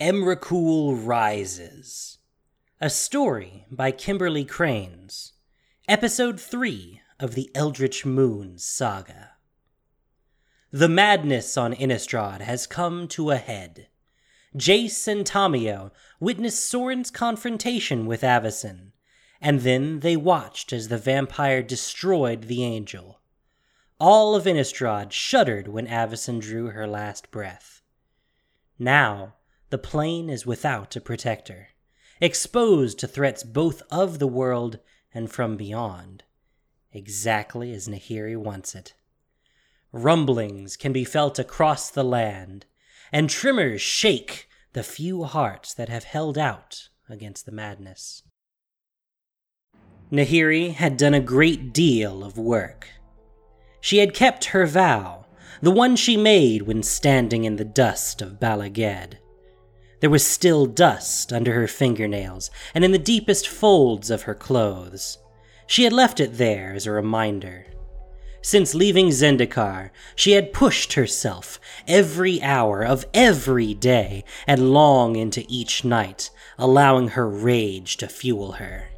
Emrakul Rises. A story by Kimberly Kreines. Episode 3 of the Eldritch Moon Saga. The madness on Innistrad has come to a head. Jace and Tamiyo witnessed Soren's confrontation with Avacyn, and then they watched as the vampire destroyed the angel. All of Innistrad shuddered when Avacyn drew her last breath. Now, the plane is without a protector, exposed to threats both of the world and from beyond, exactly as Nahiri wants it. Rumblings can be felt across the land, and tremors shake the few hearts that have held out against the madness. Nahiri had done a great deal of work. She had kept her vow, the one she made when standing in the dust of Bala Ged. There was still dust under her fingernails and in the deepest folds of her clothes. She had left it there as a reminder. Since leaving Zendikar, she had pushed herself every hour of every day and long into each night, allowing her rage to fuel her.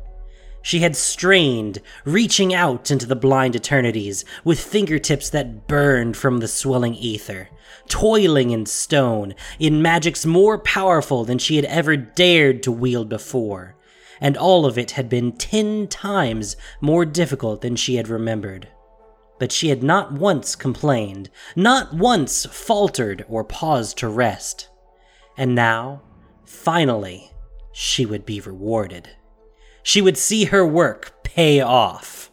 She had strained, reaching out into the blind eternities with fingertips that burned from the swelling ether, toiling in stone, in magics more powerful than she had ever dared to wield before, and all of it had been ten times more difficult than she had remembered. But she had not once complained, not once faltered or paused to rest. And now, finally, she would be rewarded. She would see her work pay off.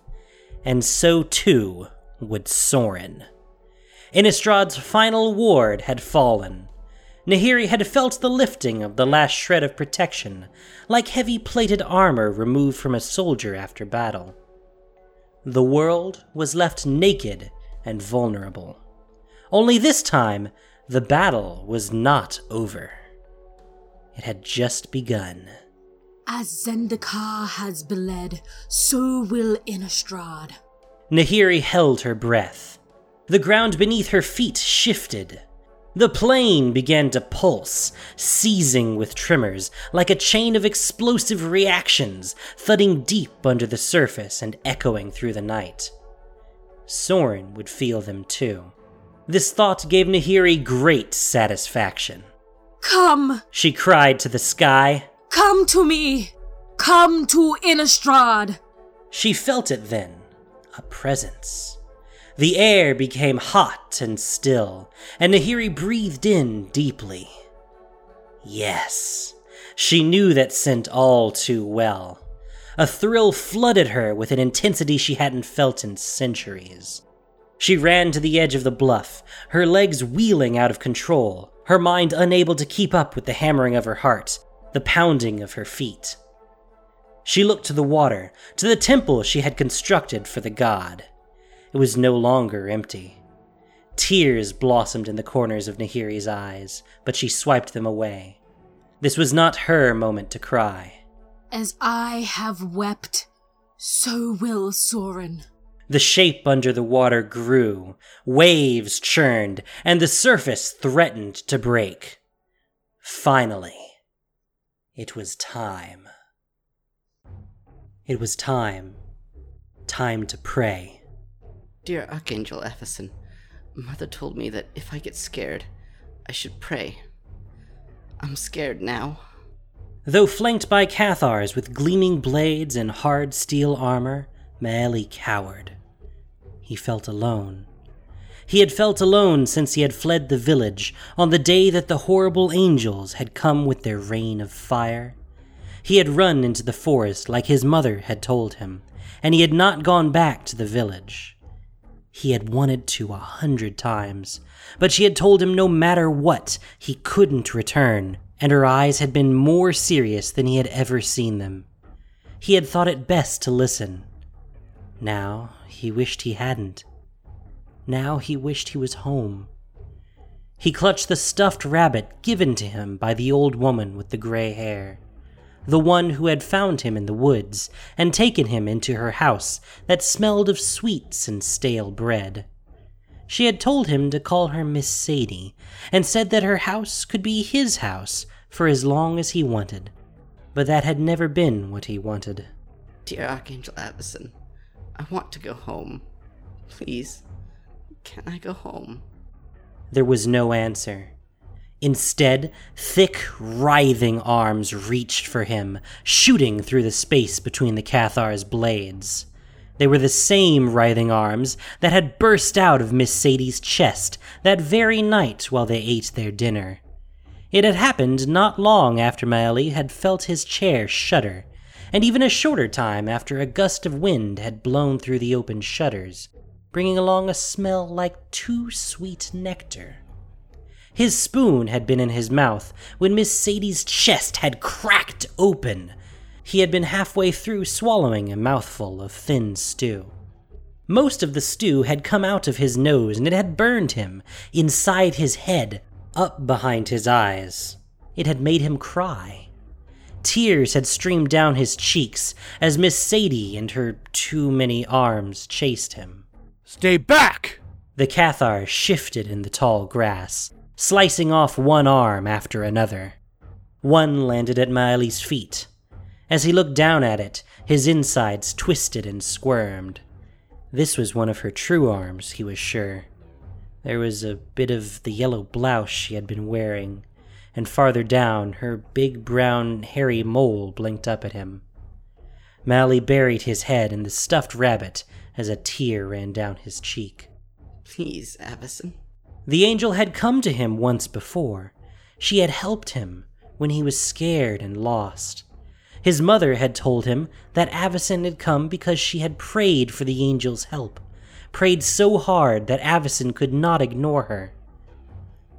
And so too would Soren. Innistrad's final ward had fallen. Nahiri had felt the lifting of the last shred of protection, like heavy plated armor removed from a soldier after battle. The world was left naked and vulnerable. Only this time, the battle was not over. It had just begun. As Zendikar has bled, so will Innistrad. Nahiri held her breath. The ground beneath her feet shifted. The plane began to pulse, seizing with tremors, like a chain of explosive reactions, thudding deep under the surface and echoing through the night. Soren would feel them too. This thought gave Nahiri great satisfaction. Come! She cried to the sky. Come to me! Come to Innistrad! She felt it then a presence. The air became hot and still, and Nahiri breathed in deeply. Yes, she knew that scent all too well. A thrill flooded her with an intensity she hadn't felt in centuries. She ran to the edge of the bluff, her legs wheeling out of control, her mind unable to keep up with the hammering of her heart, the pounding of her feet. She looked to the water, to the temple she had constructed for the god. It was no longer empty. Tears blossomed in the corners of Nahiri's eyes, but she swiped them away. This was not her moment to cry. As I have wept, so will Soren. The shape under the water grew, waves churned, and the surface threatened to break. Finally, it was time. It was time. Time to pray. Dear Archangel Avacyn, Mother told me that if I get scared, I should pray. I'm scared now. Though flanked by Cathars with gleaming blades and hard steel armor, Maeli cowered. He felt alone. He had felt alone since he had fled the village on the day that the horrible angels had come with their rain of fire. He had run into the forest like his mother had told him, and he had not gone back to the village. He had wanted to a hundred times, but she had told him no matter what, he couldn't return, and her eyes had been more serious than he had ever seen them. He had thought it best to listen. Now he wished he hadn't. Now he wished he was home. He clutched the stuffed rabbit given to him by the old woman with the gray hair, the one who had found him in the woods and taken him into her house that smelled of sweets and stale bread. She had told him to call her Miss Sadie, and said that her house could be his house for as long as he wanted, but that had never been what he wanted. Dear Archangel Avacyn, I want to go home. Please, can I go home? There was no answer. Instead, thick, writhing arms reached for him, shooting through the space between the Cathar's blades. They were the same writhing arms that had burst out of Miss Sadie's chest that very night while they ate their dinner. It had happened not long after Maeli had felt his chair shudder, and even a shorter time after a gust of wind had blown through the open shutters, bringing along a smell like too sweet nectar. His spoon had been in his mouth when Miss Sadie's chest had cracked open. He had been halfway through swallowing a mouthful of thin stew. Most of the stew had come out of his nose and it had burned him, inside his head, up behind his eyes. It had made him cry. Tears had streamed down his cheeks as Miss Sadie and her too many arms chased him. Stay back! The Cathar shifted in the tall grass, slicing off one arm after another. One landed at Maeli's feet. As he looked down at it, his insides twisted and squirmed. This was one of her true arms, he was sure. There was a bit of the yellow blouse she had been wearing, and farther down, her big brown hairy mole blinked up at him. Maeli buried his head in the stuffed rabbit as a tear ran down his cheek. Please, Avacyn. The angel had come to him once before. She had helped him when he was scared and lost. His mother had told him that Avacyn had come because she had prayed for the angel's help, prayed so hard that Avacyn could not ignore her.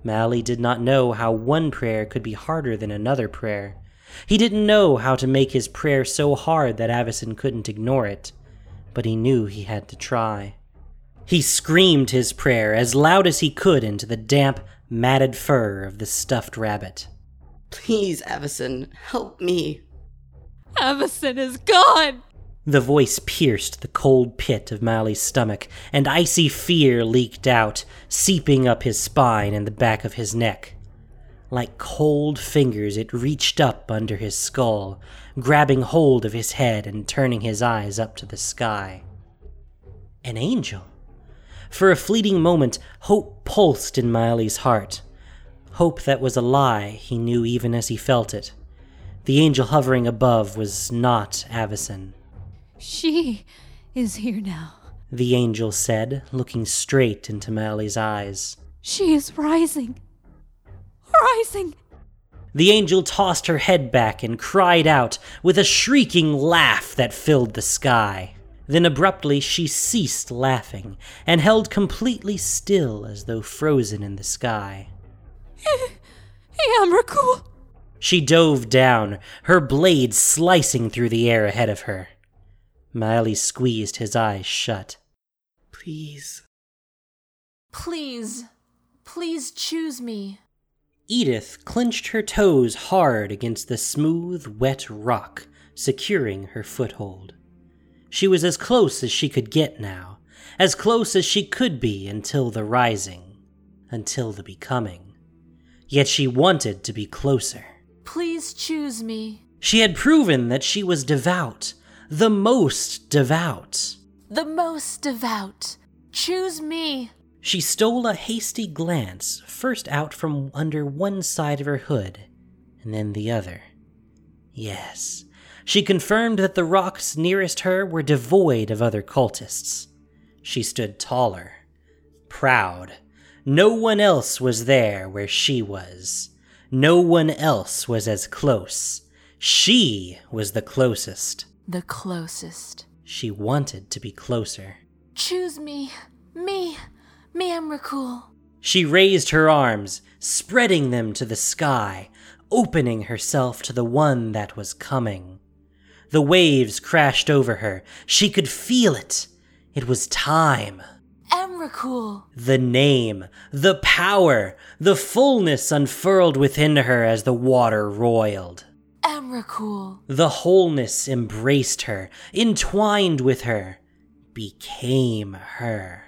Maeli did not know how one prayer could be harder than another prayer. He didn't know how to make his prayer so hard that Avacyn couldn't ignore it, but he knew he had to try. He screamed his prayer as loud as he could into the damp, matted fur of the stuffed rabbit. Please, Avacyn, help me. Avacyn is gone! The voice pierced the cold pit of Maeli's stomach, and icy fear leaked out, seeping up his spine and the back of his neck. Like cold fingers, it reached up under his skull, grabbing hold of his head and turning his eyes up to the sky. An angel. For a fleeting moment, hope pulsed in Maeli's heart. Hope that was a lie, he knew even as he felt it. The angel hovering above was not Avacyn. She is here now. The angel said, looking straight into Maeli's eyes. She is rising. Rising! The angel tossed her head back and cried out with a shrieking laugh that filled the sky. Then abruptly she ceased laughing and held completely still as though frozen in the sky. Amrakul! She dove down, her blade slicing through the air ahead of her. Maeli squeezed his eyes shut. Please. Please, please choose me. Edith clenched her toes hard against the smooth, wet rock, securing her foothold. She was as close as she could get now, as close as she could be until the rising, until the becoming. Yet she wanted to be closer. Please choose me. She had proven that she was devout, the most devout. The most devout. Choose me. She stole a hasty glance, first out from under one side of her hood, and then the other. Yes, she confirmed that the rocks nearest her were devoid of other cultists. She stood taller, proud. No one else was there where she was. No one else was as close. She was the closest. The closest. She wanted to be closer. Choose me. Me. Me, Amrakul. She raised her arms, spreading them to the sky, opening herself to the one that was coming. The waves crashed over her. She could feel it. It was time. Amrakul. The name, the power, the fullness unfurled within her as the water roiled. Amrakul. The wholeness embraced her, entwined with her, became her.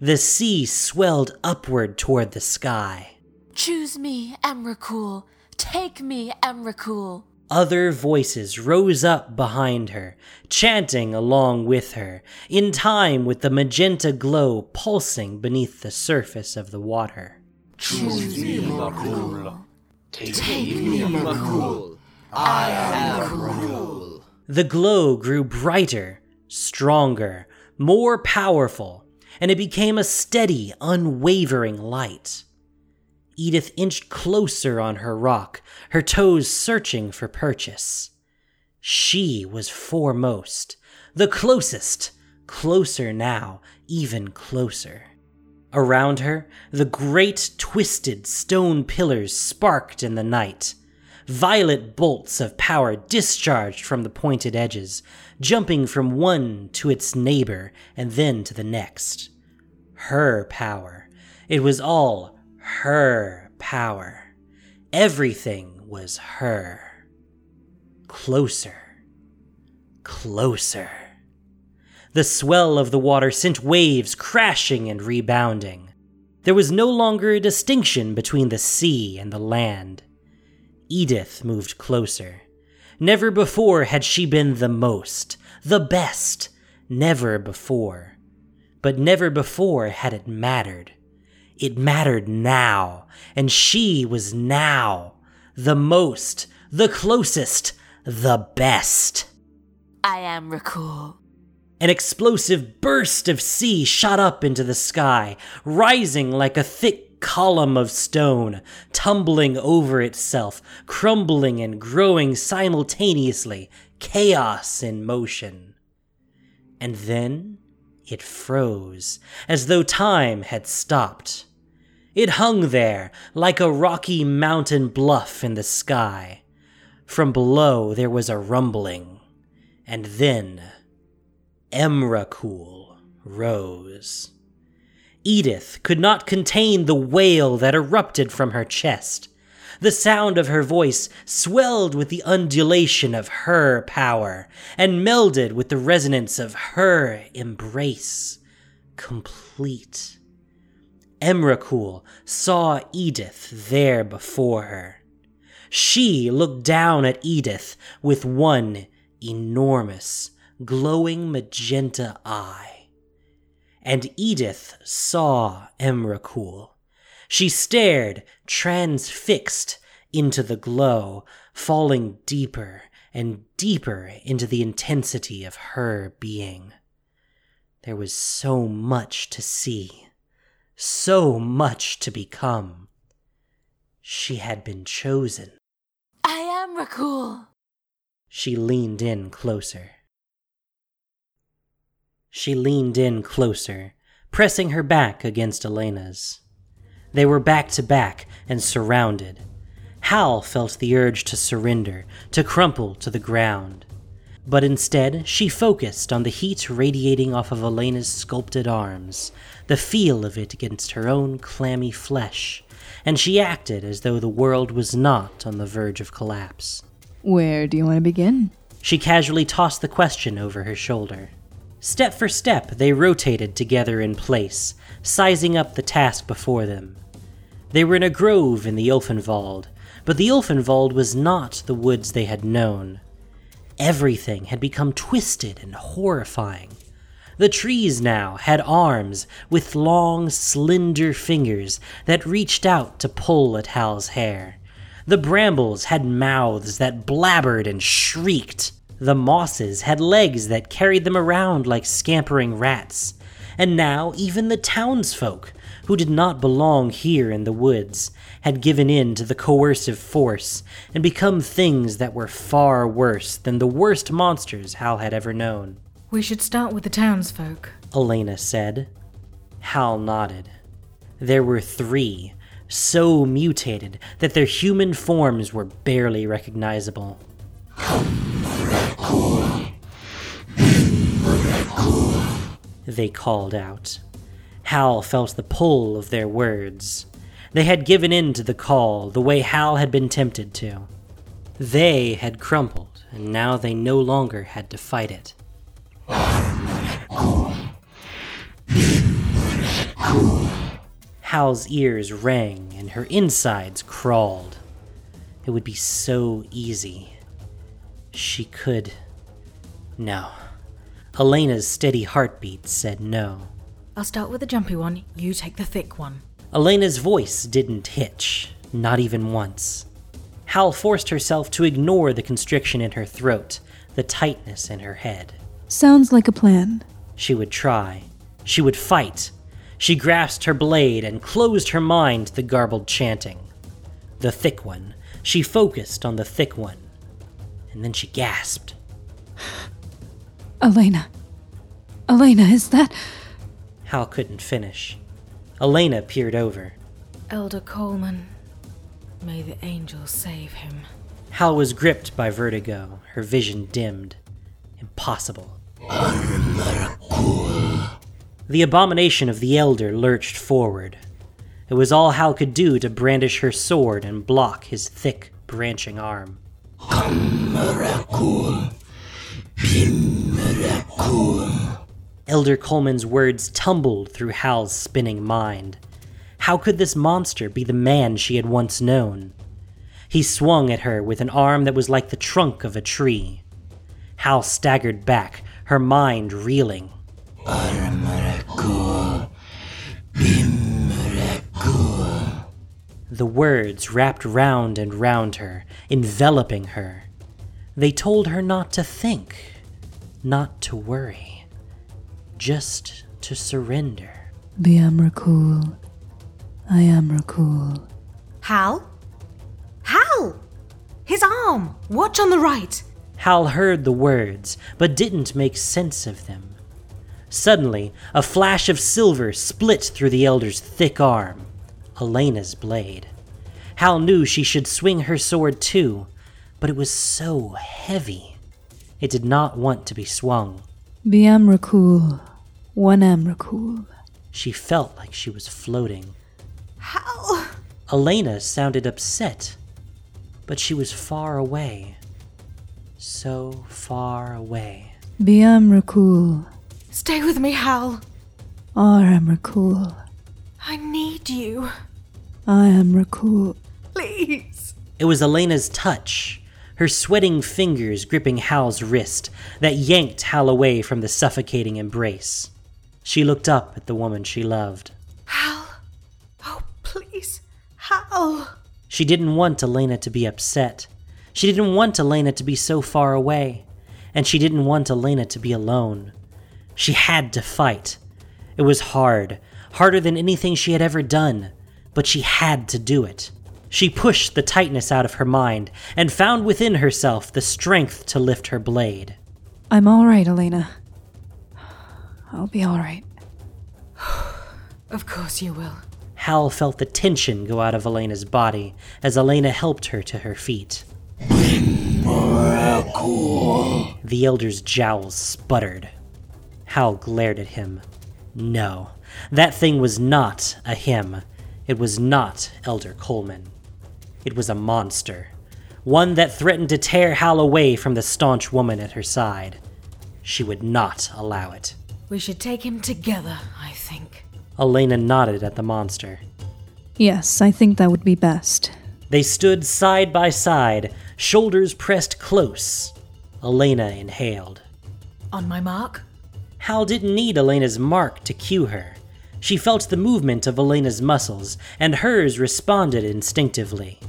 The sea swelled upward toward the sky. Choose me, Amrakul. Take me, Emrakul. Other voices rose up behind her, chanting along with her, in time with the magenta glow pulsing beneath the surface of the water. Choose me, Makul. Take, Take me, Makul. I am Makul. The glow grew brighter, stronger, more powerful, and it became a steady, unwavering light. Edith inched closer on her rock, her toes searching for purchase. She was foremost, the closest, closer now, even closer. Around her, the great twisted stone pillars sparked in the night. Violet bolts of power discharged from the pointed edges, jumping from one to its neighbor and then to the next. Her power. It was all her power. Everything was her. Closer. Closer. The swell of the water sent waves crashing and rebounding. There was no longer a distinction between the sea and the land. Edith moved closer. Never before had she been the most, the best. Never before. But never before had it mattered. It mattered now, and she was now the most, the closest, the best. I am Rakul. An explosive burst of sea shot up into the sky, rising like a thick column of stone, tumbling over itself, crumbling and growing simultaneously, chaos in motion. And then it froze, as though time had stopped. It hung there like a rocky mountain bluff in the sky. From below there was a rumbling, and then Emrakul rose. Edith could not contain the wail that erupted from her chest. The sound of her voice swelled with the undulation of her power and melded with the resonance of her embrace. Complete. Emrakul saw Edith there before her. She looked down at Edith with one enormous, glowing magenta eye. And Edith saw Emrakul. She stared, transfixed, into the glow, falling deeper and deeper into the intensity of her being. There was so much to see, so much to become. She had been chosen. I am Rakul. She leaned in closer. She leaned in closer, pressing her back against Elena's. They were back to back and surrounded. Hal felt the urge to surrender, to crumple to the ground. But instead, she focused on the heat radiating off of Elena's sculpted arms, the feel of it against her own clammy flesh, and she acted as though the world was not on the verge of collapse. Where do you want to begin? She casually tossed the question over her shoulder. Step for step, they rotated together in place, sizing up the task before them. They were in a grove in the Ulfenwald, but the Ulfenwald was not the woods they had known. Everything had become twisted and horrifying. The trees now had arms with long, slender fingers that reached out to pull at Hal's hair. The brambles had mouths that blabbered and shrieked. The mosses had legs that carried them around like scampering rats. And now even the townsfolk, who did not belong here in the woods, had given in to the coercive force and become things that were far worse than the worst monsters Hal had ever known. We should start with the townsfolk. Elena said. Hal nodded. There were three, so mutated that their human forms were barely recognizable. They called out. Hal felt the pull of their words. They had given in to the call the way Hal had been tempted to. They had crumpled, and now they no longer had to fight it. Hal's ears rang and her insides crawled. It would be so easy. She could. No. Elena's steady heartbeat said no. I'll start with the jumpy one, you take the thick one. Elena's voice didn't hitch, not even once. Hal forced herself to ignore the constriction in her throat, the tightness in her head. Sounds like a plan. She would try. She would fight. She grasped her blade and closed her mind to the garbled chanting. The thick one. She focused on the thick one. And then she gasped. Elena. Elena, is that. Hal couldn't finish. Elena peered over. Elder Coleman, may the angels save him. Hal was gripped by vertigo, her vision dimmed. Impossible. The abomination of the Elder lurched forward. It was all Hal could do to brandish her sword and block his thick, branching arm. Elder Coleman's words tumbled through Hal's spinning mind. How could this monster be the man she had once known? He swung at her with an arm that was like the trunk of a tree. Hal staggered back, her mind reeling. The words wrapped round and round her, enveloping her. They told her not to think, not to worry, just to surrender. The Amrakul. I am Rakul. Hal? Hal! His arm! Watch on the right! Hal heard the words, but didn't make sense of them. Suddenly, a flash of silver split through the elder's thick arm. Elena's blade. Hal knew she should swing her sword too, but it was so heavy. It did not want to be swung. The Amrakul. One Am Amrakul. She felt like she was floating. Hal! Elena sounded upset, but she was far away. So far away. The Amrakul. Stay with me, Hal. Our Amrakul. I need you. I am Rakul. Please. It was Elena's touch, her sweating fingers gripping Hal's wrist, that yanked Hal away from the suffocating embrace. She looked up at the woman she loved. Hal. Oh, please. Hal. She didn't want Elena to be upset. She didn't want Elena to be so far away. And she didn't want Elena to be alone. She had to fight. It was hard, harder than anything she had ever done, but she had to do it. She pushed the tightness out of her mind and found within herself the strength to lift her blade. I'm alright, Elena. I'll be alright. Of course you will. Hal felt the tension go out of Elena's body as Elena helped her to her feet. The elder's jowls sputtered. Hal glared at him. No, that thing was not a him. It was not Elder Coleman. It was a monster. One that threatened to tear Hal away from the staunch woman at her side. She would not allow it. We should take him together, I think. Elena nodded at the monster. Yes, I think that would be best. They stood side by side, shoulders pressed close. Elena inhaled. On my mark. Hal didn't need Elena's mark to cue her. She felt the movement of Elena's muscles, and hers responded instinctively.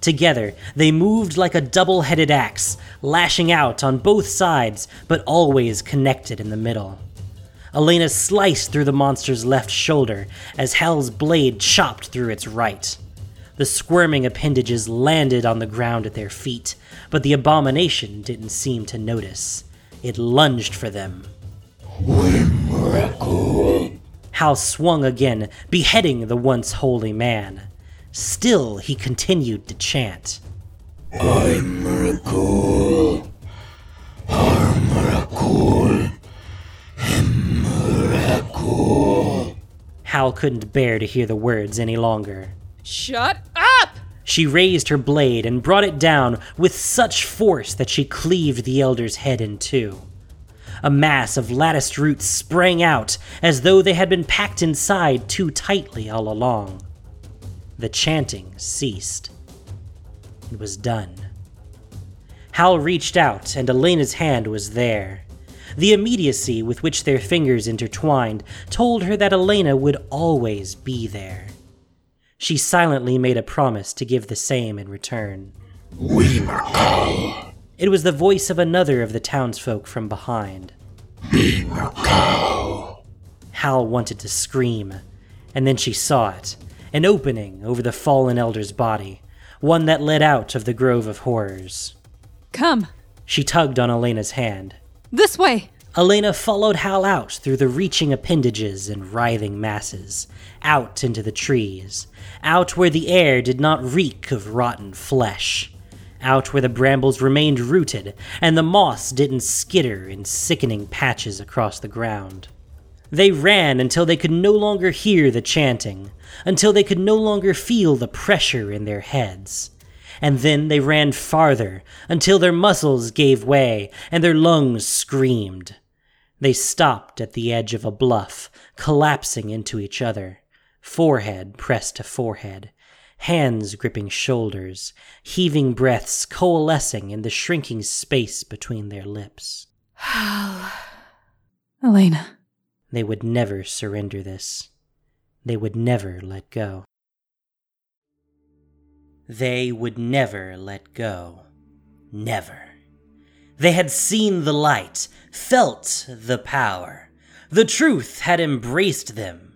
Together, they moved like a double headed axe, lashing out on both sides, but always connected in the middle. Elena sliced through the monster's left shoulder as Hal's blade chopped through its right. The squirming appendages landed on the ground at their feet, but the abomination didn't seem to notice. It lunged for them. Hal swung again, beheading the once holy man. Still, he continued to chant. I'm Rakul. I'm Rakul. I'm Rakul. Hal couldn't bear to hear the words any longer. Shut up! She raised her blade and brought it down with such force that she cleaved the elder's head in two. A mass of latticed roots sprang out as though they had been packed inside too tightly all along. The chanting ceased. It was done. Hal reached out, and Elena's hand was there. The immediacy with which their fingers intertwined told her that Elena would always be there. She silently made a promise to give the same in return. We Merkal. It was the voice of another of the townsfolk from behind. Be Merkal. Hal wanted to scream, and then she saw it an opening over the fallen elder's body, one that led out of the Grove of Horrors. Come, She tugged on Elena's hand. this way. Elena followed Hal out through the reaching appendages and writhing masses, out into the trees, out where the air did not reek of rotten flesh, out where the brambles remained rooted and the moss didn't skitter in sickening patches across the ground. They ran until they could no longer hear the chanting, until they could no longer feel the pressure in their heads. And then they ran farther until their muscles gave way and their lungs screamed. They stopped at the edge of a bluff, collapsing into each other, forehead pressed to forehead, hands gripping shoulders, heaving breaths coalescing in the shrinking space between their lips. Elena. They would never surrender this. They would never let go. They would never let go. Never. They had seen the light, felt the power. The truth had embraced them.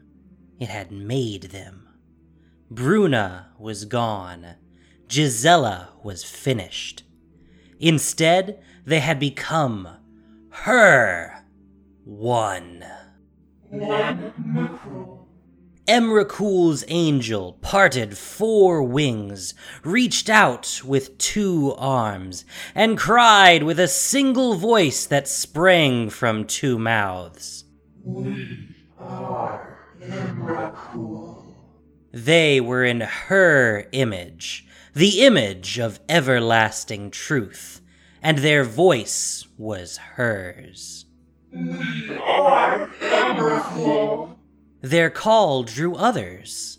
It had made them. Bruna was gone. Gisela was finished. Instead, they had become her one. Emrakul's angel parted four wings, reached out with two arms, and cried with a single voice that sprang from two mouths. We are Emrakul. They were in her image, the image of everlasting truth, and their voice was hers. Their call drew others.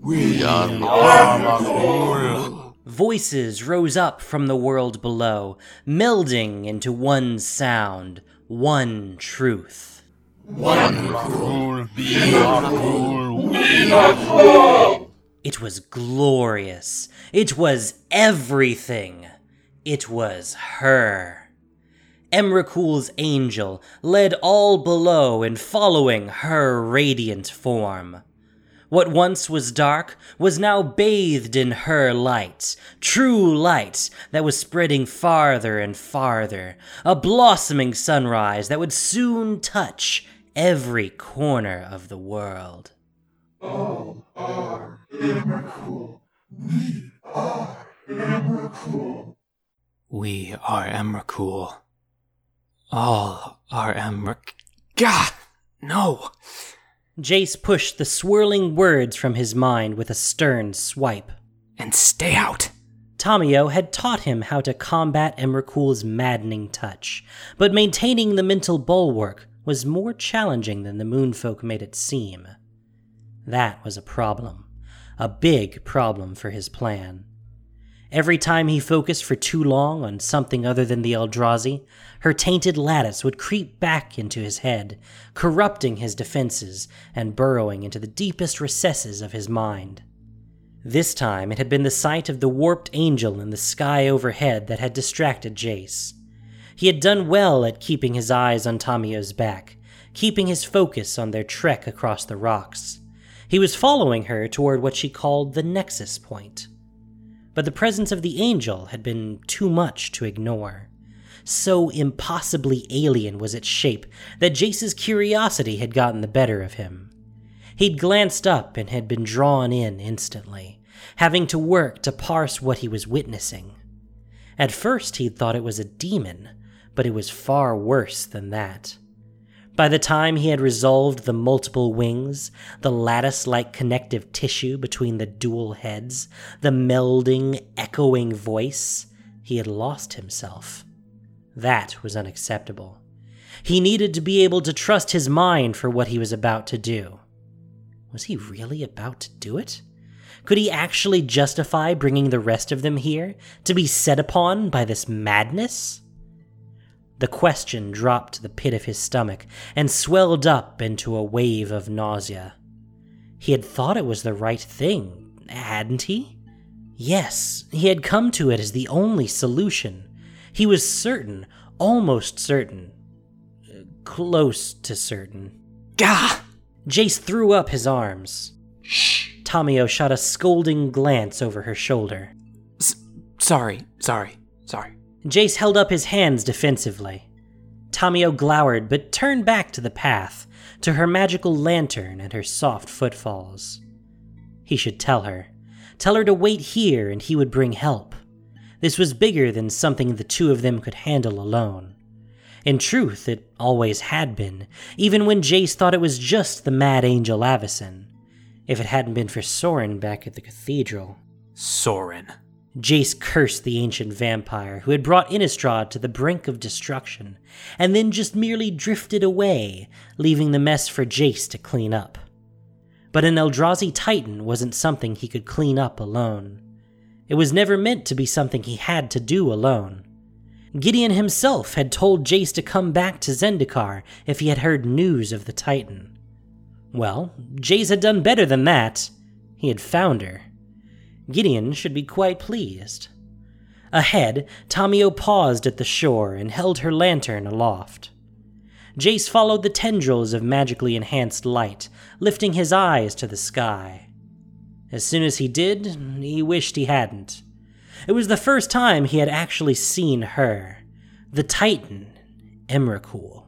We are Merkal. Voices rose up from the world below, melding into one sound, one truth. Merkal. Be Merkal. It was glorious. It was everything. It was her. Emrakul's angel led all below in following her radiant form. What once was dark was now bathed in her light, true light that was spreading farther and farther, a blossoming sunrise that would soon touch every corner of the world. All are Emrakul. We are Emrakul. We are Emrakul. All are Emrak. Gah! No! Jace pushed the swirling words from his mind with a stern swipe. And stay out! Tamiyo had taught him how to combat Emrakul's maddening touch, but maintaining the mental bulwark was more challenging than the moonfolk made it seem. That was a problem, a big problem for his plan. Every time he focused for too long on something other than the Eldrazi, her tainted lattice would creep back into his head, corrupting his defenses and burrowing into the deepest recesses of his mind. This time it had been the sight of the warped angel in the sky overhead that had distracted Jace. He had done well at keeping his eyes on Tamiyo's back, keeping his focus on their trek across the rocks. He was following her toward what she called the Nexus Point. But the presence of the angel had been too much to ignore. So impossibly alien was its shape that Jace's curiosity had gotten the better of him. He'd glanced up and had been drawn in instantly, having to work to parse what he was witnessing. At first, he'd thought it was a demon, but it was far worse than that. By the time he had resolved the multiple wings, the lattice like connective tissue between the dual heads, the melding, echoing voice, he had lost himself. That was unacceptable. He needed to be able to trust his mind for what he was about to do. Was he really about to do it? Could he actually justify bringing the rest of them here to be set upon by this madness? The question dropped to the pit of his stomach and swelled up into a wave of nausea. He had thought it was the right thing, hadn't he? Yes, he had come to it as the only solution. He was certain, almost certain, close to certain. Gah! Jace threw up his arms. Shh! Tamiyo shot a scolding glance over her shoulder. S- sorry, sorry, sorry. Jace held up his hands defensively. Tamiyo glowered but turned back to the path, to her magical lantern and her soft footfalls. He should tell her. Tell her to wait here and he would bring help. This was bigger than something the two of them could handle alone. In truth, it always had been, even when Jace thought it was just the Mad Angel Avacyn. If it hadn't been for Soren back at the cathedral. Soren. Jace cursed the ancient vampire who had brought Innistrad to the brink of destruction, and then just merely drifted away, leaving the mess for Jace to clean up. But an Eldrazi Titan wasn't something he could clean up alone. It was never meant to be something he had to do alone. Gideon himself had told Jace to come back to Zendikar if he had heard news of the Titan. Well, Jace had done better than that. He had found her. Gideon should be quite pleased. Ahead, Tamiyo paused at the shore and held her lantern aloft. Jace followed the tendrils of magically enhanced light, lifting his eyes to the sky. As soon as he did, he wished he hadn't. It was the first time he had actually seen her, the Titan, Emrakul.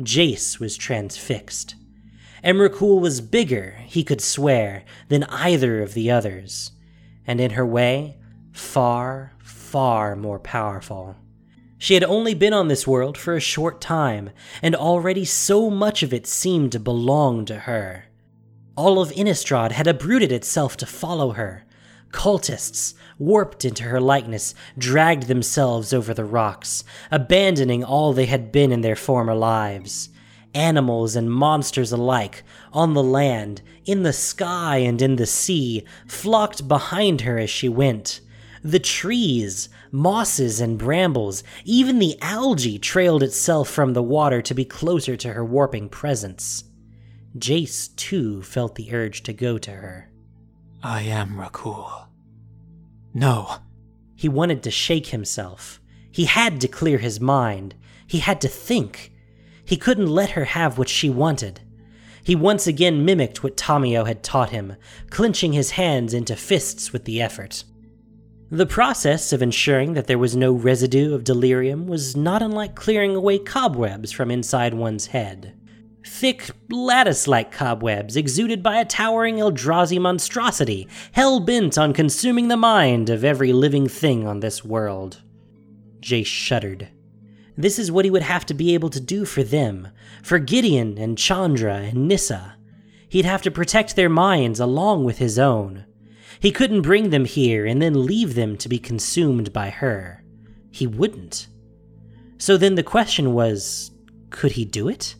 Jace was transfixed. Emrakul was bigger, he could swear, than either of the others, and in her way, far, far more powerful. She had only been on this world for a short time, and already so much of it seemed to belong to her. All of Innistrad had uprooted itself to follow her. Cultists, warped into her likeness, dragged themselves over the rocks, abandoning all they had been in their former lives. Animals and monsters alike, on the land, in the sky, and in the sea, flocked behind her as she went. The trees, mosses, and brambles, even the algae trailed itself from the water to be closer to her warping presence. Jace, too, felt the urge to go to her. I am Rakul. No. He wanted to shake himself. He had to clear his mind. He had to think. He couldn't let her have what she wanted. He once again mimicked what Tamiyo had taught him, clenching his hands into fists with the effort. The process of ensuring that there was no residue of delirium was not unlike clearing away cobwebs from inside one's head. Thick, lattice like cobwebs exuded by a towering Eldrazi monstrosity, hell bent on consuming the mind of every living thing on this world. Jace shuddered. This is what he would have to be able to do for them, for Gideon and Chandra and Nissa. He'd have to protect their minds along with his own. He couldn't bring them here and then leave them to be consumed by her. He wouldn't. So then the question was could he do it?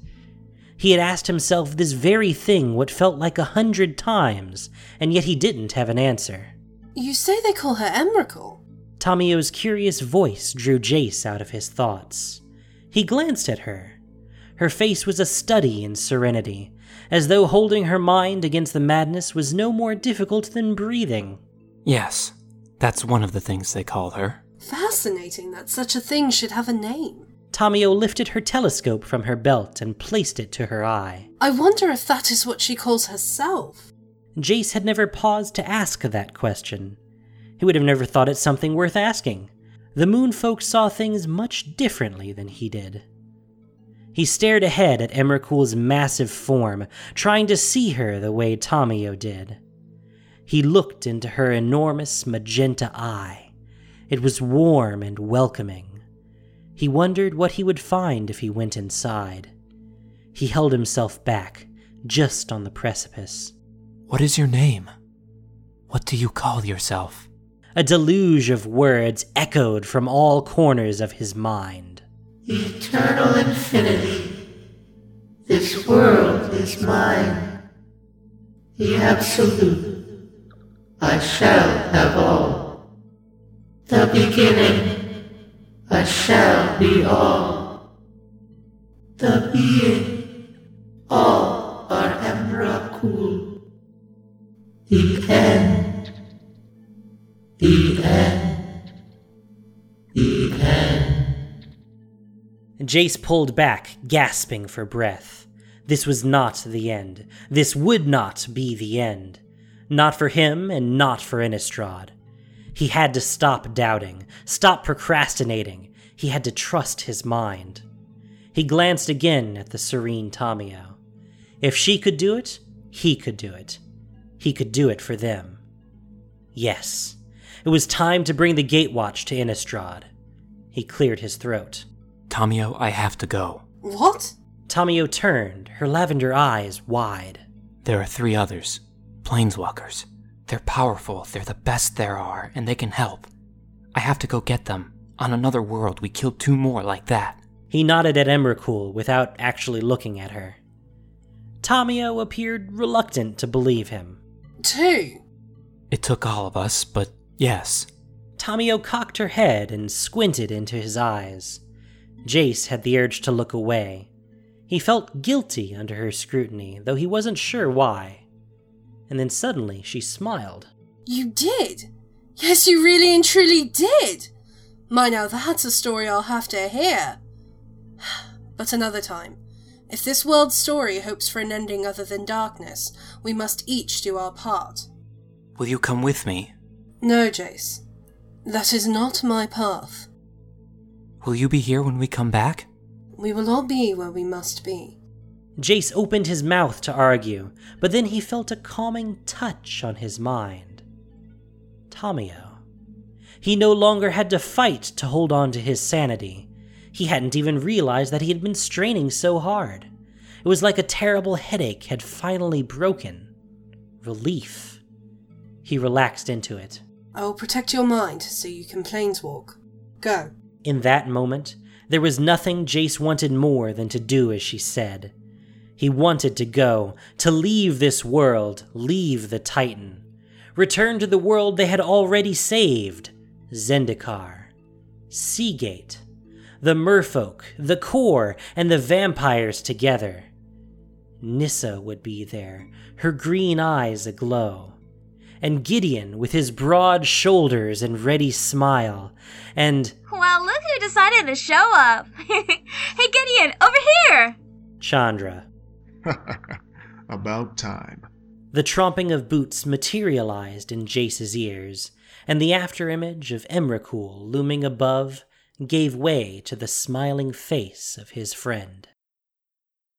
He had asked himself this very thing what felt like a hundred times, and yet he didn't have an answer. You say they call her Emrakul? Tamiyo's curious voice drew Jace out of his thoughts. He glanced at her. Her face was a study in serenity, as though holding her mind against the madness was no more difficult than breathing. Yes, that's one of the things they call her. Fascinating that such a thing should have a name. Tamio lifted her telescope from her belt and placed it to her eye. I wonder if that is what she calls herself. Jace had never paused to ask that question. He would have never thought it something worth asking. The moon folk saw things much differently than he did. He stared ahead at Emrakul's massive form, trying to see her the way Tamiyo did. He looked into her enormous magenta eye. It was warm and welcoming. He wondered what he would find if he went inside. He held himself back, just on the precipice. What is your name? What do you call yourself? A deluge of words echoed from all corners of his mind. Eternal infinity. This world is mine. The absolute. I shall have all. The beginning, I shall be all. The being, all Jace pulled back, gasping for breath. This was not the end. This would not be the end. Not for him and not for Innistrad. He had to stop doubting, stop procrastinating. He had to trust his mind. He glanced again at the serene Tamiyo. If she could do it, he could do it. He could do it for them. Yes, it was time to bring the Gatewatch to Innistrad. He cleared his throat. Tamiyo, I have to go. What? Tamiyo turned, her lavender eyes wide. There are three others. Planeswalkers. They're powerful, they're the best there are, and they can help. I have to go get them. On another world, we killed two more like that. He nodded at Emrakul without actually looking at her. Tamiyo appeared reluctant to believe him. Two? It took all of us, but yes. Tamiyo cocked her head and squinted into his eyes. Jace had the urge to look away. He felt guilty under her scrutiny, though he wasn't sure why. And then suddenly she smiled. You did? Yes, you really and truly did! My, now that's a story I'll have to hear. But another time. If this world's story hopes for an ending other than darkness, we must each do our part. Will you come with me? No, Jace. That is not my path. Will you be here when we come back? We will all be where we must be. Jace opened his mouth to argue, but then he felt a calming touch on his mind. Tamiyo. He no longer had to fight to hold on to his sanity. He hadn't even realized that he had been straining so hard. It was like a terrible headache had finally broken. Relief. He relaxed into it. I will protect your mind so you can planeswalk. Go. In that moment, there was nothing Jace wanted more than to do as she said. He wanted to go, to leave this world, leave the Titan, return to the world they had already saved Zendikar, Sea Gate, the merfolk, the kor, and the vampires together. Nissa would be there, her green eyes aglow. And Gideon with his broad shoulders and ready smile. And Well, look who decided to show up. hey, Gideon, over here! Chandra. About time. The tromping of boots materialized in Jace's ears, and the afterimage of Emrakul looming above gave way to the smiling face of his friend.